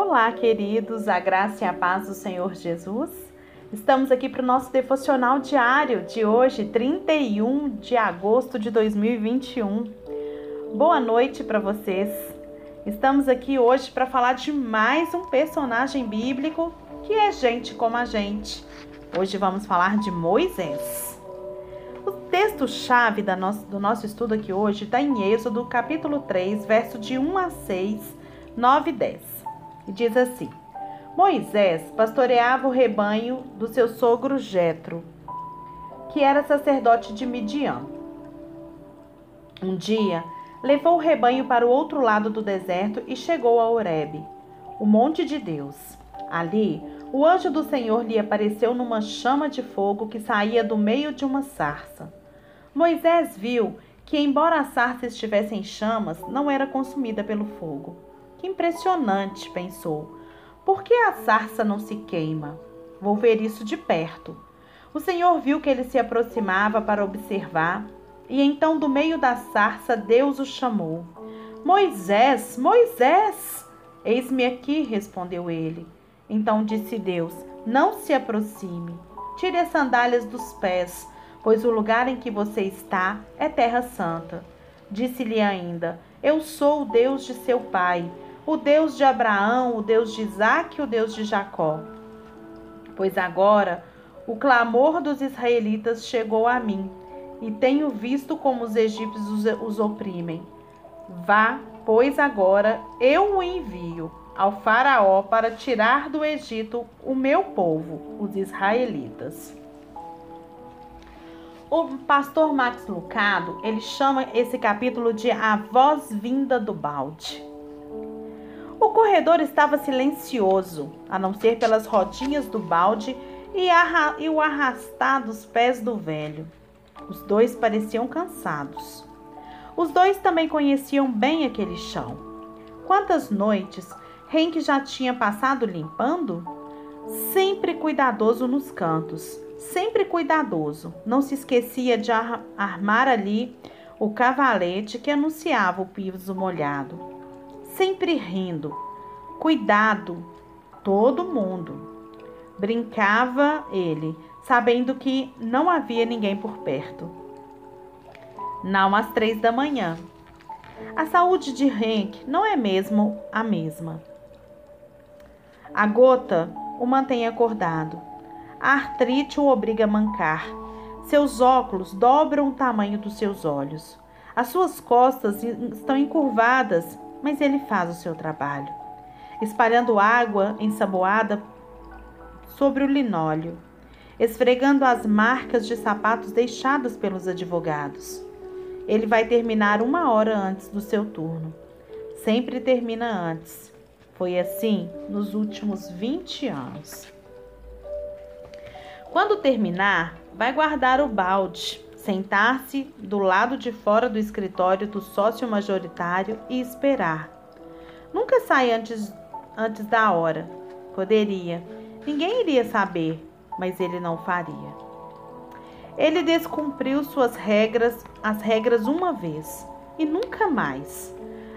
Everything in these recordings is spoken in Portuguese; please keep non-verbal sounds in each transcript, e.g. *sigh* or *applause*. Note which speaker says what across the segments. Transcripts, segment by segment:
Speaker 1: Olá, queridos, a graça e a paz do Senhor Jesus. Estamos aqui para o nosso devocional diário de hoje, 31 de agosto de 2021. Boa noite para vocês. Estamos aqui hoje para falar de mais um personagem bíblico que é gente como a gente. Hoje vamos falar de Moisés. O texto-chave do nosso estudo aqui hoje está em Êxodo, capítulo 3, verso de 1 a 6, 9 e 10 e diz assim: Moisés pastoreava o rebanho do seu sogro Jetro, que era sacerdote de Midian. Um dia, levou o rebanho para o outro lado do deserto e chegou a Horebe, o monte de Deus. Ali, o anjo do Senhor lhe apareceu numa chama de fogo que saía do meio de uma sarça. Moisés viu que, embora a sarça estivesse em chamas, não era consumida pelo fogo. Que impressionante, pensou. Por que a sarça não se queima? Vou ver isso de perto. O Senhor viu que ele se aproximava para observar, e então, do meio da sarça, Deus o chamou: Moisés, Moisés! Eis-me aqui, respondeu ele. Então disse Deus: Não se aproxime. Tire as sandálias dos pés, pois o lugar em que você está é terra santa. Disse-lhe ainda: Eu sou o Deus de seu pai o Deus de Abraão, o Deus de Isaac e o Deus de Jacó. Pois agora o clamor dos israelitas chegou a mim, e tenho visto como os egípcios os oprimem. Vá, pois agora eu o envio ao Faraó para tirar do Egito o meu povo, os israelitas. O pastor Max Lucado, ele chama esse capítulo de A Voz Vinda do Balde. Corredor estava silencioso, a não ser pelas rodinhas do balde e, e o arrastar dos pés do velho. Os dois pareciam cansados. Os dois também conheciam bem aquele chão. Quantas noites Henk já tinha passado limpando? Sempre cuidadoso nos cantos, sempre cuidadoso. Não se esquecia de armar ali o cavalete que anunciava o piso molhado sempre rindo. Cuidado, todo mundo. Brincava ele, sabendo que não havia ninguém por perto. Não às três da manhã. A saúde de Hank não é mesmo a mesma. A gota o mantém acordado. A artrite o obriga a mancar. Seus óculos dobram o tamanho dos seus olhos. As suas costas estão encurvadas mas ele faz o seu trabalho, espalhando água ensaboada sobre o linóleo, esfregando as marcas de sapatos deixadas pelos advogados. Ele vai terminar uma hora antes do seu turno. Sempre termina antes. Foi assim nos últimos 20 anos. Quando terminar, vai guardar o balde sentar-se do lado de fora do escritório do sócio majoritário e esperar. Nunca sai antes, antes da hora. Poderia. Ninguém iria saber, mas ele não faria. Ele descumpriu suas regras, as regras uma vez e nunca mais.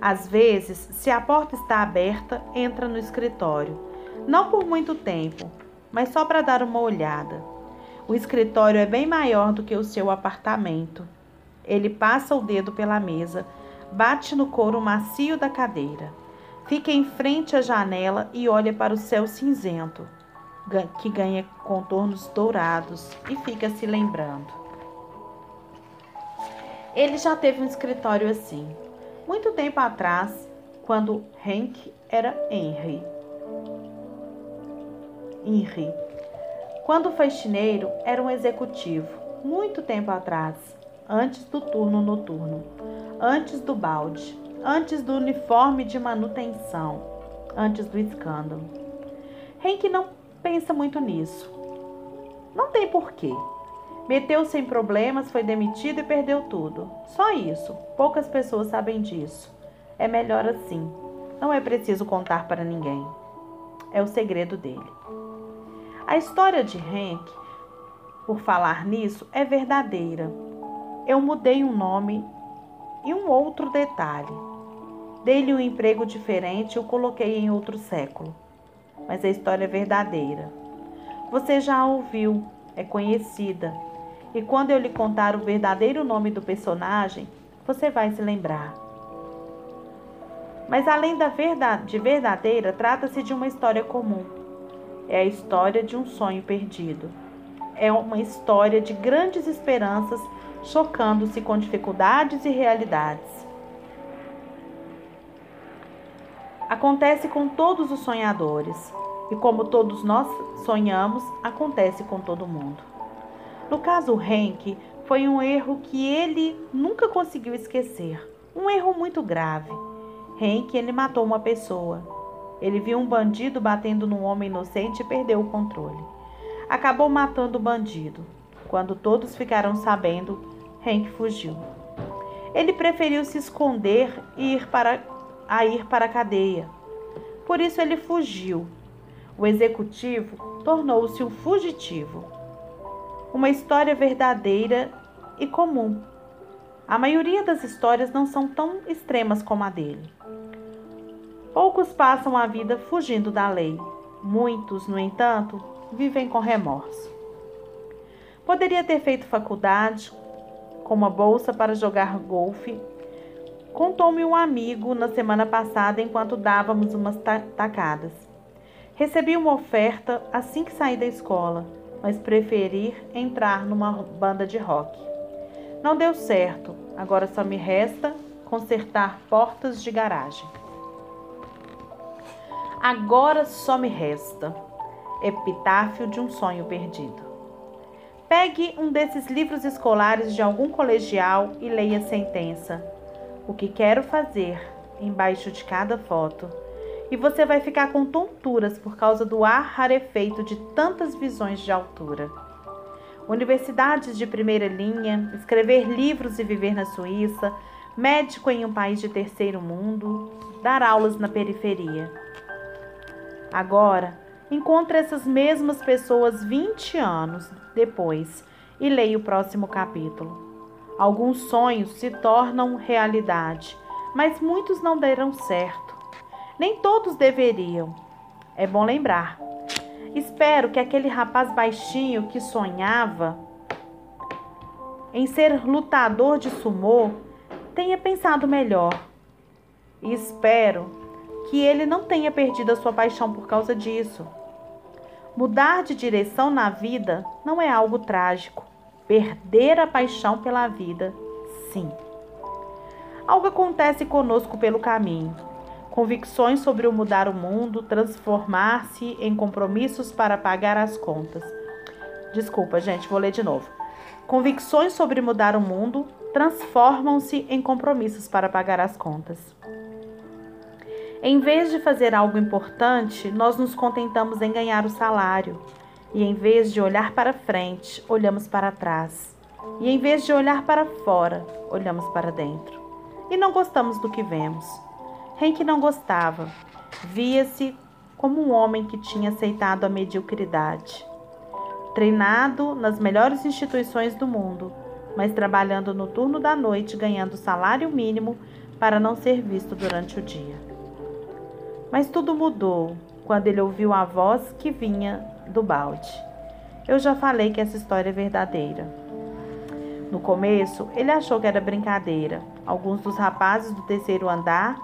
Speaker 1: Às vezes, se a porta está aberta, entra no escritório, não por muito tempo, mas só para dar uma olhada. O escritório é bem maior do que o seu apartamento. Ele passa o dedo pela mesa, bate no couro macio da cadeira. Fica em frente à janela e olha para o céu cinzento, que ganha contornos dourados, e fica se lembrando. Ele já teve um escritório assim, muito tempo atrás, quando Hank era Henry. Henry quando o faxineiro era um executivo, muito tempo atrás, antes do turno noturno, antes do balde, antes do uniforme de manutenção, antes do escândalo. Henk não pensa muito nisso. Não tem porquê. Meteu-se em problemas, foi demitido e perdeu tudo. Só isso. Poucas pessoas sabem disso. É melhor assim. Não é preciso contar para ninguém. É o segredo dele. A história de Hank, por falar nisso, é verdadeira. Eu mudei um nome e um outro detalhe. Dei-lhe um emprego diferente e o coloquei em outro século. Mas a história é verdadeira. Você já a ouviu, é conhecida. E quando eu lhe contar o verdadeiro nome do personagem, você vai se lembrar. Mas além da verdade, de verdadeira, trata-se de uma história comum. É a história de um sonho perdido. É uma história de grandes esperanças chocando-se com dificuldades e realidades. Acontece com todos os sonhadores, e como todos nós sonhamos, acontece com todo mundo. No caso Henk, foi um erro que ele nunca conseguiu esquecer, um erro muito grave. Henk, ele matou uma pessoa. Ele viu um bandido batendo num homem inocente e perdeu o controle. Acabou matando o bandido. Quando todos ficaram sabendo, Henk fugiu. Ele preferiu se esconder e ir para a ir para a cadeia. Por isso ele fugiu. O executivo tornou-se um fugitivo. Uma história verdadeira e comum. A maioria das histórias não são tão extremas como a dele. Poucos passam a vida fugindo da lei. Muitos, no entanto, vivem com remorso. Poderia ter feito faculdade, com uma bolsa para jogar golfe Contou-me um amigo na semana passada enquanto dávamos umas tacadas. Recebi uma oferta assim que saí da escola, mas preferi entrar numa banda de rock. Não deu certo, agora só me resta consertar portas de garagem. Agora só me resta Epitáfio de um sonho perdido. Pegue um desses livros escolares de algum colegial e leia a sentença o que quero fazer embaixo de cada foto. E você vai ficar com tonturas por causa do ar rarefeito de tantas visões de altura. Universidades de primeira linha, escrever livros e viver na Suíça, médico em um país de terceiro mundo, dar aulas na periferia. Agora, encontre essas mesmas pessoas 20 anos depois e leia o próximo capítulo. Alguns sonhos se tornam realidade, mas muitos não deram certo. Nem todos deveriam. É bom lembrar. Espero que aquele rapaz baixinho que sonhava em ser lutador de sumô tenha pensado melhor. E espero que ele não tenha perdido a sua paixão por causa disso. Mudar de direção na vida não é algo trágico perder a paixão pela vida, sim. Algo acontece conosco pelo caminho. Convicções sobre o mudar o mundo, transformar-se em compromissos para pagar as contas. Desculpa, gente, vou ler de novo. Convicções sobre mudar o mundo transformam-se em compromissos para pagar as contas. Em vez de fazer algo importante, nós nos contentamos em ganhar o salário e em vez de olhar para frente, olhamos para trás. E em vez de olhar para fora, olhamos para dentro. E não gostamos do que vemos. Henk não gostava. Via-se como um homem que tinha aceitado a mediocridade. Treinado nas melhores instituições do mundo, mas trabalhando no turno da noite, ganhando salário mínimo para não ser visto durante o dia. Mas tudo mudou quando ele ouviu a voz que vinha do balde. Eu já falei que essa história é verdadeira. No começo, ele achou que era brincadeira. Alguns dos rapazes do terceiro andar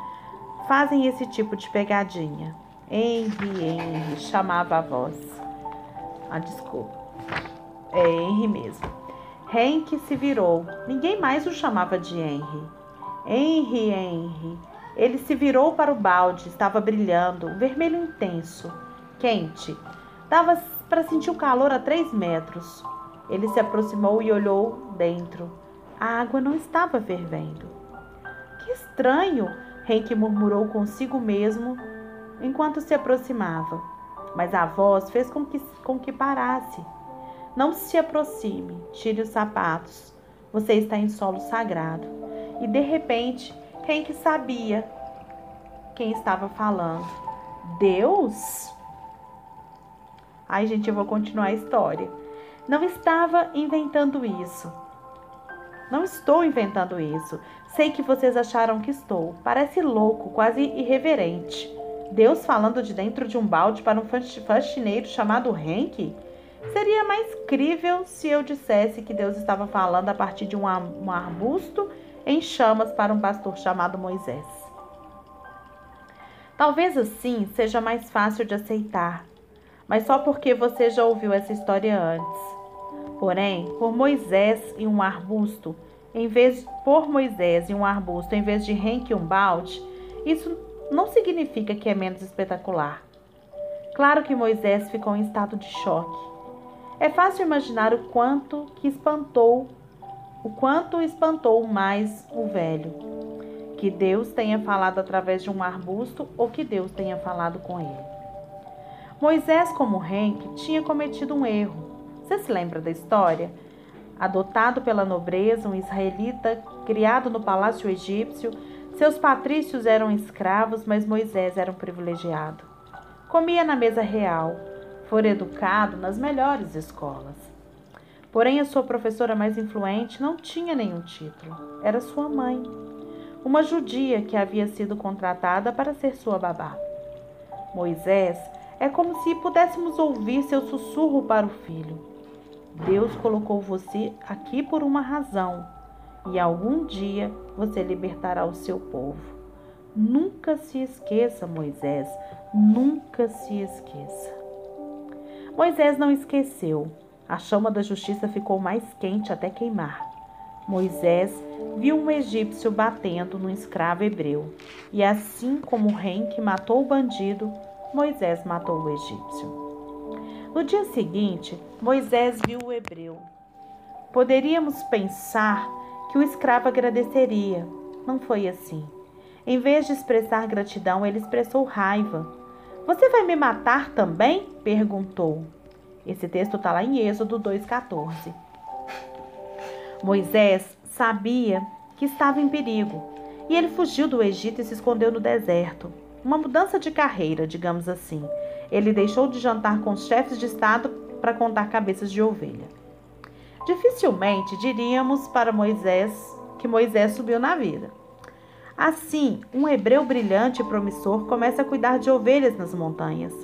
Speaker 1: fazem esse tipo de pegadinha. Henry, Henry, chamava a voz. Ah, desculpa. É Henry mesmo. Henry se virou. Ninguém mais o chamava de Henry. Henry, Henry. Ele se virou para o balde, estava brilhando, um vermelho intenso, quente. Dava para sentir o calor a três metros. Ele se aproximou e olhou dentro. A água não estava fervendo. Que estranho! Henk murmurou consigo mesmo enquanto se aproximava. Mas a voz fez com que, com que parasse. Não se aproxime, tire os sapatos. Você está em solo sagrado. E de repente, Henk sabia quem estava falando. Deus? Ai, gente, eu vou continuar a história. Não estava inventando isso. Não estou inventando isso. Sei que vocês acharam que estou. Parece louco, quase irreverente. Deus falando de dentro de um balde para um faxineiro chamado Henk? Seria mais crível se eu dissesse que Deus estava falando a partir de um arbusto em chamas para um pastor chamado Moisés. Talvez assim seja mais fácil de aceitar, mas só porque você já ouviu essa história antes. Porém, por Moisés e um arbusto, em vez por Moisés e um arbusto em vez de Henk e um balde, isso não significa que é menos espetacular. Claro que Moisés ficou em estado de choque. É fácil imaginar o quanto que espantou, o quanto espantou mais o velho que Deus tenha falado através de um arbusto ou que Deus tenha falado com ele. Moisés, como Henk, tinha cometido um erro. Você se lembra da história? Adotado pela nobreza, um israelita criado no palácio egípcio, seus patrícios eram escravos, mas Moisés era um privilegiado. Comia na mesa real, foi educado nas melhores escolas. Porém, a sua professora mais influente não tinha nenhum título, era sua mãe uma judia que havia sido contratada para ser sua babá. Moisés é como se pudéssemos ouvir seu sussurro para o filho. Deus colocou você aqui por uma razão e algum dia você libertará o seu povo. Nunca se esqueça, Moisés, nunca se esqueça. Moisés não esqueceu. A chama da justiça ficou mais quente até queimar. Moisés viu um egípcio batendo no escravo hebreu, e assim como Henk matou o bandido, Moisés matou o egípcio. No dia seguinte, Moisés viu o hebreu. Poderíamos pensar que o escravo agradeceria. Não foi assim. Em vez de expressar gratidão, ele expressou raiva. Você vai me matar também? perguntou. Esse texto está lá em Êxodo 2,14. Moisés sabia que estava em perigo e ele fugiu do Egito e se escondeu no deserto. Uma mudança de carreira, digamos assim. Ele deixou de jantar com os chefes de Estado para contar cabeças de ovelha. Dificilmente diríamos para Moisés que Moisés subiu na vida. Assim, um hebreu brilhante e promissor começa a cuidar de ovelhas nas montanhas,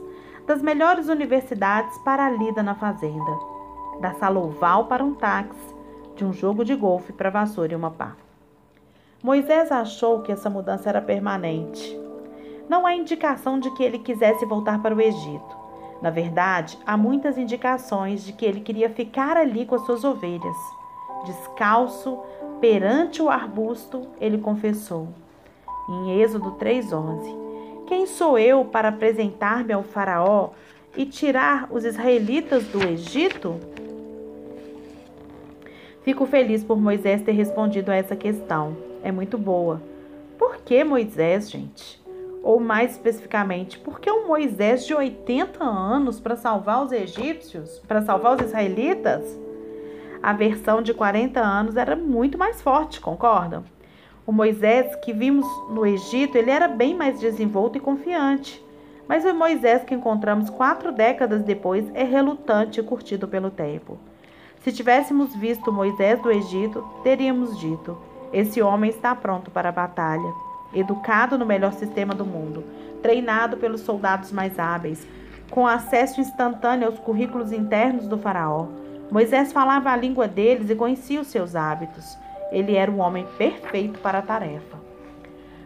Speaker 1: das melhores universidades para a lida na fazenda, da sala oval para um táxi, de um jogo de golfe para vassoura e uma pá. Moisés achou que essa mudança era permanente. Não há indicação de que ele quisesse voltar para o Egito. Na verdade, há muitas indicações de que ele queria ficar ali com as suas ovelhas. Descalço, perante o arbusto, ele confessou, em Êxodo 3,11: Quem sou eu para apresentar-me ao Faraó e tirar os israelitas do Egito? Fico feliz por Moisés ter respondido a essa questão. É muito boa. Por que Moisés, gente? Ou mais especificamente, por que um Moisés de 80 anos para salvar os egípcios, para salvar os israelitas? A versão de 40 anos era muito mais forte, concordam? O Moisés que vimos no Egito, ele era bem mais desenvolto e confiante. Mas o Moisés que encontramos quatro décadas depois é relutante e curtido pelo tempo. Se tivéssemos visto Moisés do Egito, teríamos dito: esse homem está pronto para a batalha. Educado no melhor sistema do mundo, treinado pelos soldados mais hábeis, com acesso instantâneo aos currículos internos do Faraó. Moisés falava a língua deles e conhecia os seus hábitos. Ele era um homem perfeito para a tarefa.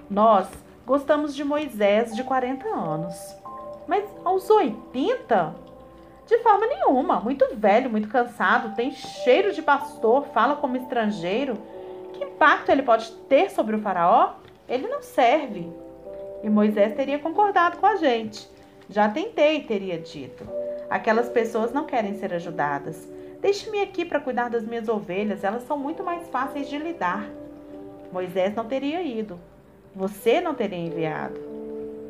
Speaker 1: Nós gostamos de Moisés de 40 anos, mas aos 80 de forma nenhuma. Muito velho, muito cansado, tem cheiro de pastor, fala como estrangeiro. Que impacto ele pode ter sobre o Faraó? Ele não serve. E Moisés teria concordado com a gente. Já tentei, teria dito. Aquelas pessoas não querem ser ajudadas. Deixe-me aqui para cuidar das minhas ovelhas, elas são muito mais fáceis de lidar. Moisés não teria ido. Você não teria enviado.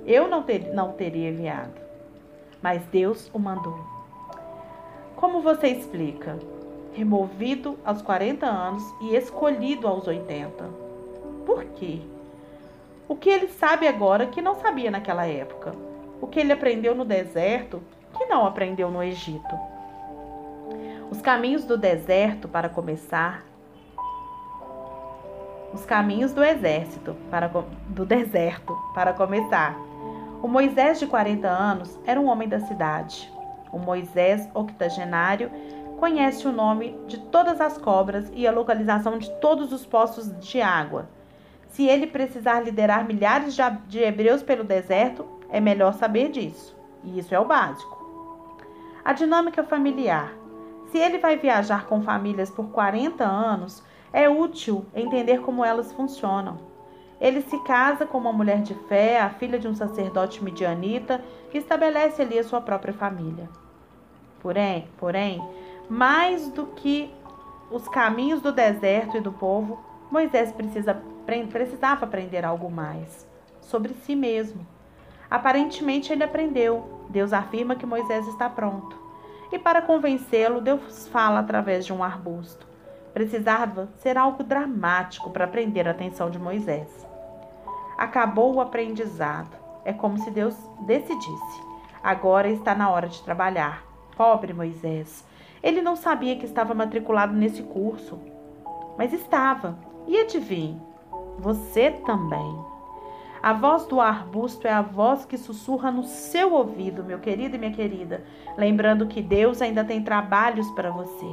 Speaker 1: Eu não, ter, não teria enviado. Mas Deus o mandou. Como você explica? Removido aos 40 anos e escolhido aos 80. Por quê? O que ele sabe agora que não sabia naquela época? O que ele aprendeu no deserto que não aprendeu no Egito? Os caminhos do deserto, para começar, Os caminhos do exército, para, do deserto, para começar. O Moisés de 40 anos era um homem da cidade. O Moisés octogenário conhece o nome de todas as cobras e a localização de todos os poços de água. Se ele precisar liderar milhares de hebreus pelo deserto, é melhor saber disso. E isso é o básico. A dinâmica familiar. Se ele vai viajar com famílias por 40 anos, é útil entender como elas funcionam. Ele se casa com uma mulher de fé, a filha de um sacerdote midianita, e estabelece ali a sua própria família. Porém, porém, mais do que os caminhos do deserto e do povo, Moisés precisa, precisava aprender algo mais sobre si mesmo. Aparentemente ele aprendeu. Deus afirma que Moisés está pronto. E para convencê-lo, Deus fala através de um arbusto. Precisava ser algo dramático para prender a atenção de Moisés. Acabou o aprendizado. É como se Deus decidisse. Agora está na hora de trabalhar. Pobre Moisés. Ele não sabia que estava matriculado nesse curso, mas estava. E adivinhe, você também. A voz do arbusto é a voz que sussurra no seu ouvido, meu querido e minha querida, lembrando que Deus ainda tem trabalhos para você.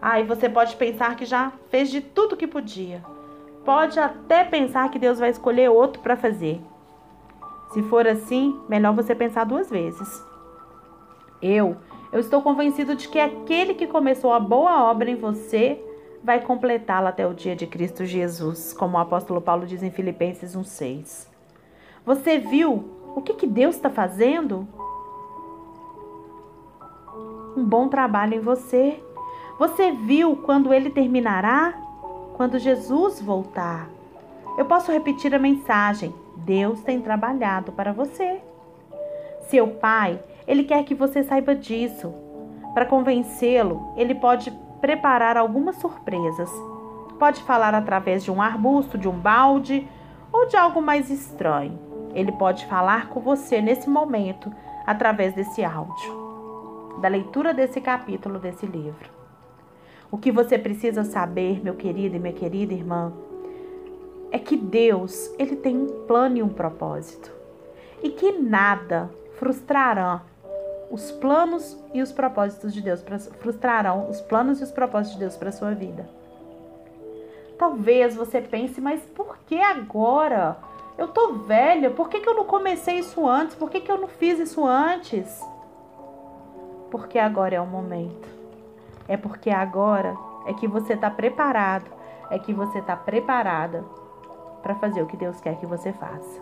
Speaker 1: Ah, e você pode pensar que já fez de tudo que podia. Pode até pensar que Deus vai escolher outro para fazer. Se for assim, melhor você pensar duas vezes. Eu eu estou convencido de que aquele que começou a boa obra em você vai completá-la até o dia de Cristo Jesus, como o apóstolo Paulo diz em Filipenses 1,6. Você viu o que, que Deus está fazendo? Um bom trabalho em você. Você viu quando ele terminará? Quando Jesus voltar. Eu posso repetir a mensagem: Deus tem trabalhado para você. Seu pai ele quer que você saiba disso. Para convencê-lo, ele pode preparar algumas surpresas. Pode falar através de um arbusto, de um balde ou de algo mais estranho. Ele pode falar com você nesse momento através desse áudio, da leitura desse capítulo desse livro. O que você precisa saber, meu querido e minha querida irmã, é que Deus, ele tem um plano e um propósito. E que nada frustrará os planos e os propósitos de Deus pra, frustrarão os planos e os propósitos de Deus para sua vida. Talvez você pense, mas por que agora? Eu tô velha, por que, que eu não comecei isso antes? Por que, que eu não fiz isso antes? Porque agora é o momento. É porque agora é que você está preparado, é que você está preparada para fazer o que Deus quer que você faça.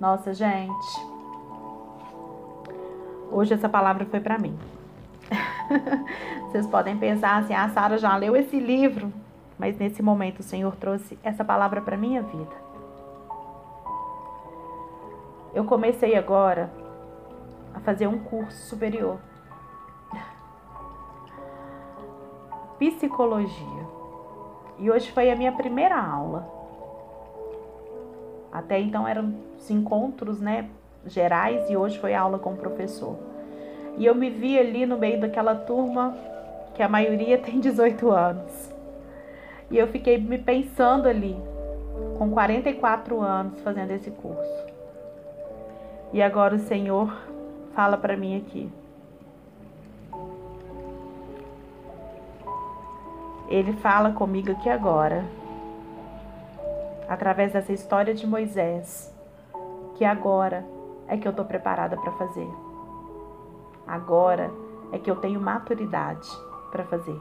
Speaker 1: Nossa, gente, Hoje essa palavra foi para mim. *laughs* Vocês podem pensar assim: a Sara já leu esse livro, mas nesse momento o Senhor trouxe essa palavra para minha vida. Eu comecei agora a fazer um curso superior. Psicologia. E hoje foi a minha primeira aula. Até então eram os encontros, né, gerais e hoje foi aula com o professor. E eu me vi ali no meio daquela turma que a maioria *laughs* tem 18 anos. E eu fiquei me pensando ali, com 44 anos, fazendo esse curso. E agora o Senhor fala para mim aqui. Ele fala comigo aqui agora, através dessa história de Moisés, que agora é que eu estou preparada para fazer. Agora é que eu tenho maturidade para fazer.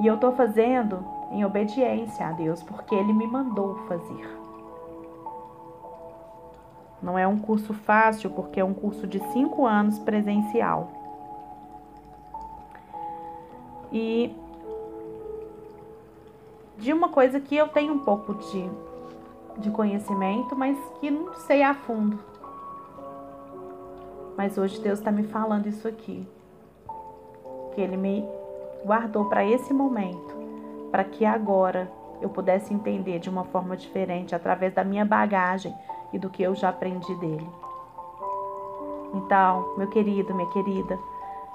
Speaker 1: E eu estou fazendo em obediência a Deus, porque Ele me mandou fazer. Não é um curso fácil, porque é um curso de cinco anos presencial. E de uma coisa que eu tenho um pouco de de conhecimento, mas que não sei a fundo. Mas hoje Deus está me falando isso aqui. Que Ele me guardou para esse momento, para que agora eu pudesse entender de uma forma diferente, através da minha bagagem e do que eu já aprendi dele. Então, meu querido, minha querida,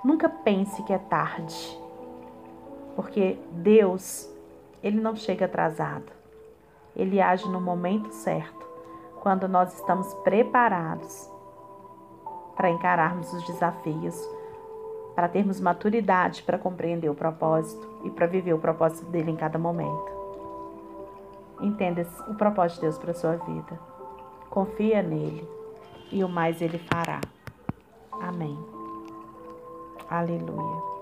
Speaker 1: nunca pense que é tarde. Porque Deus, ele não chega atrasado. Ele age no momento certo, quando nós estamos preparados para encararmos os desafios, para termos maturidade para compreender o propósito e para viver o propósito dele em cada momento. Entenda o propósito de Deus para a sua vida. Confia nele e o mais ele fará. Amém. Aleluia.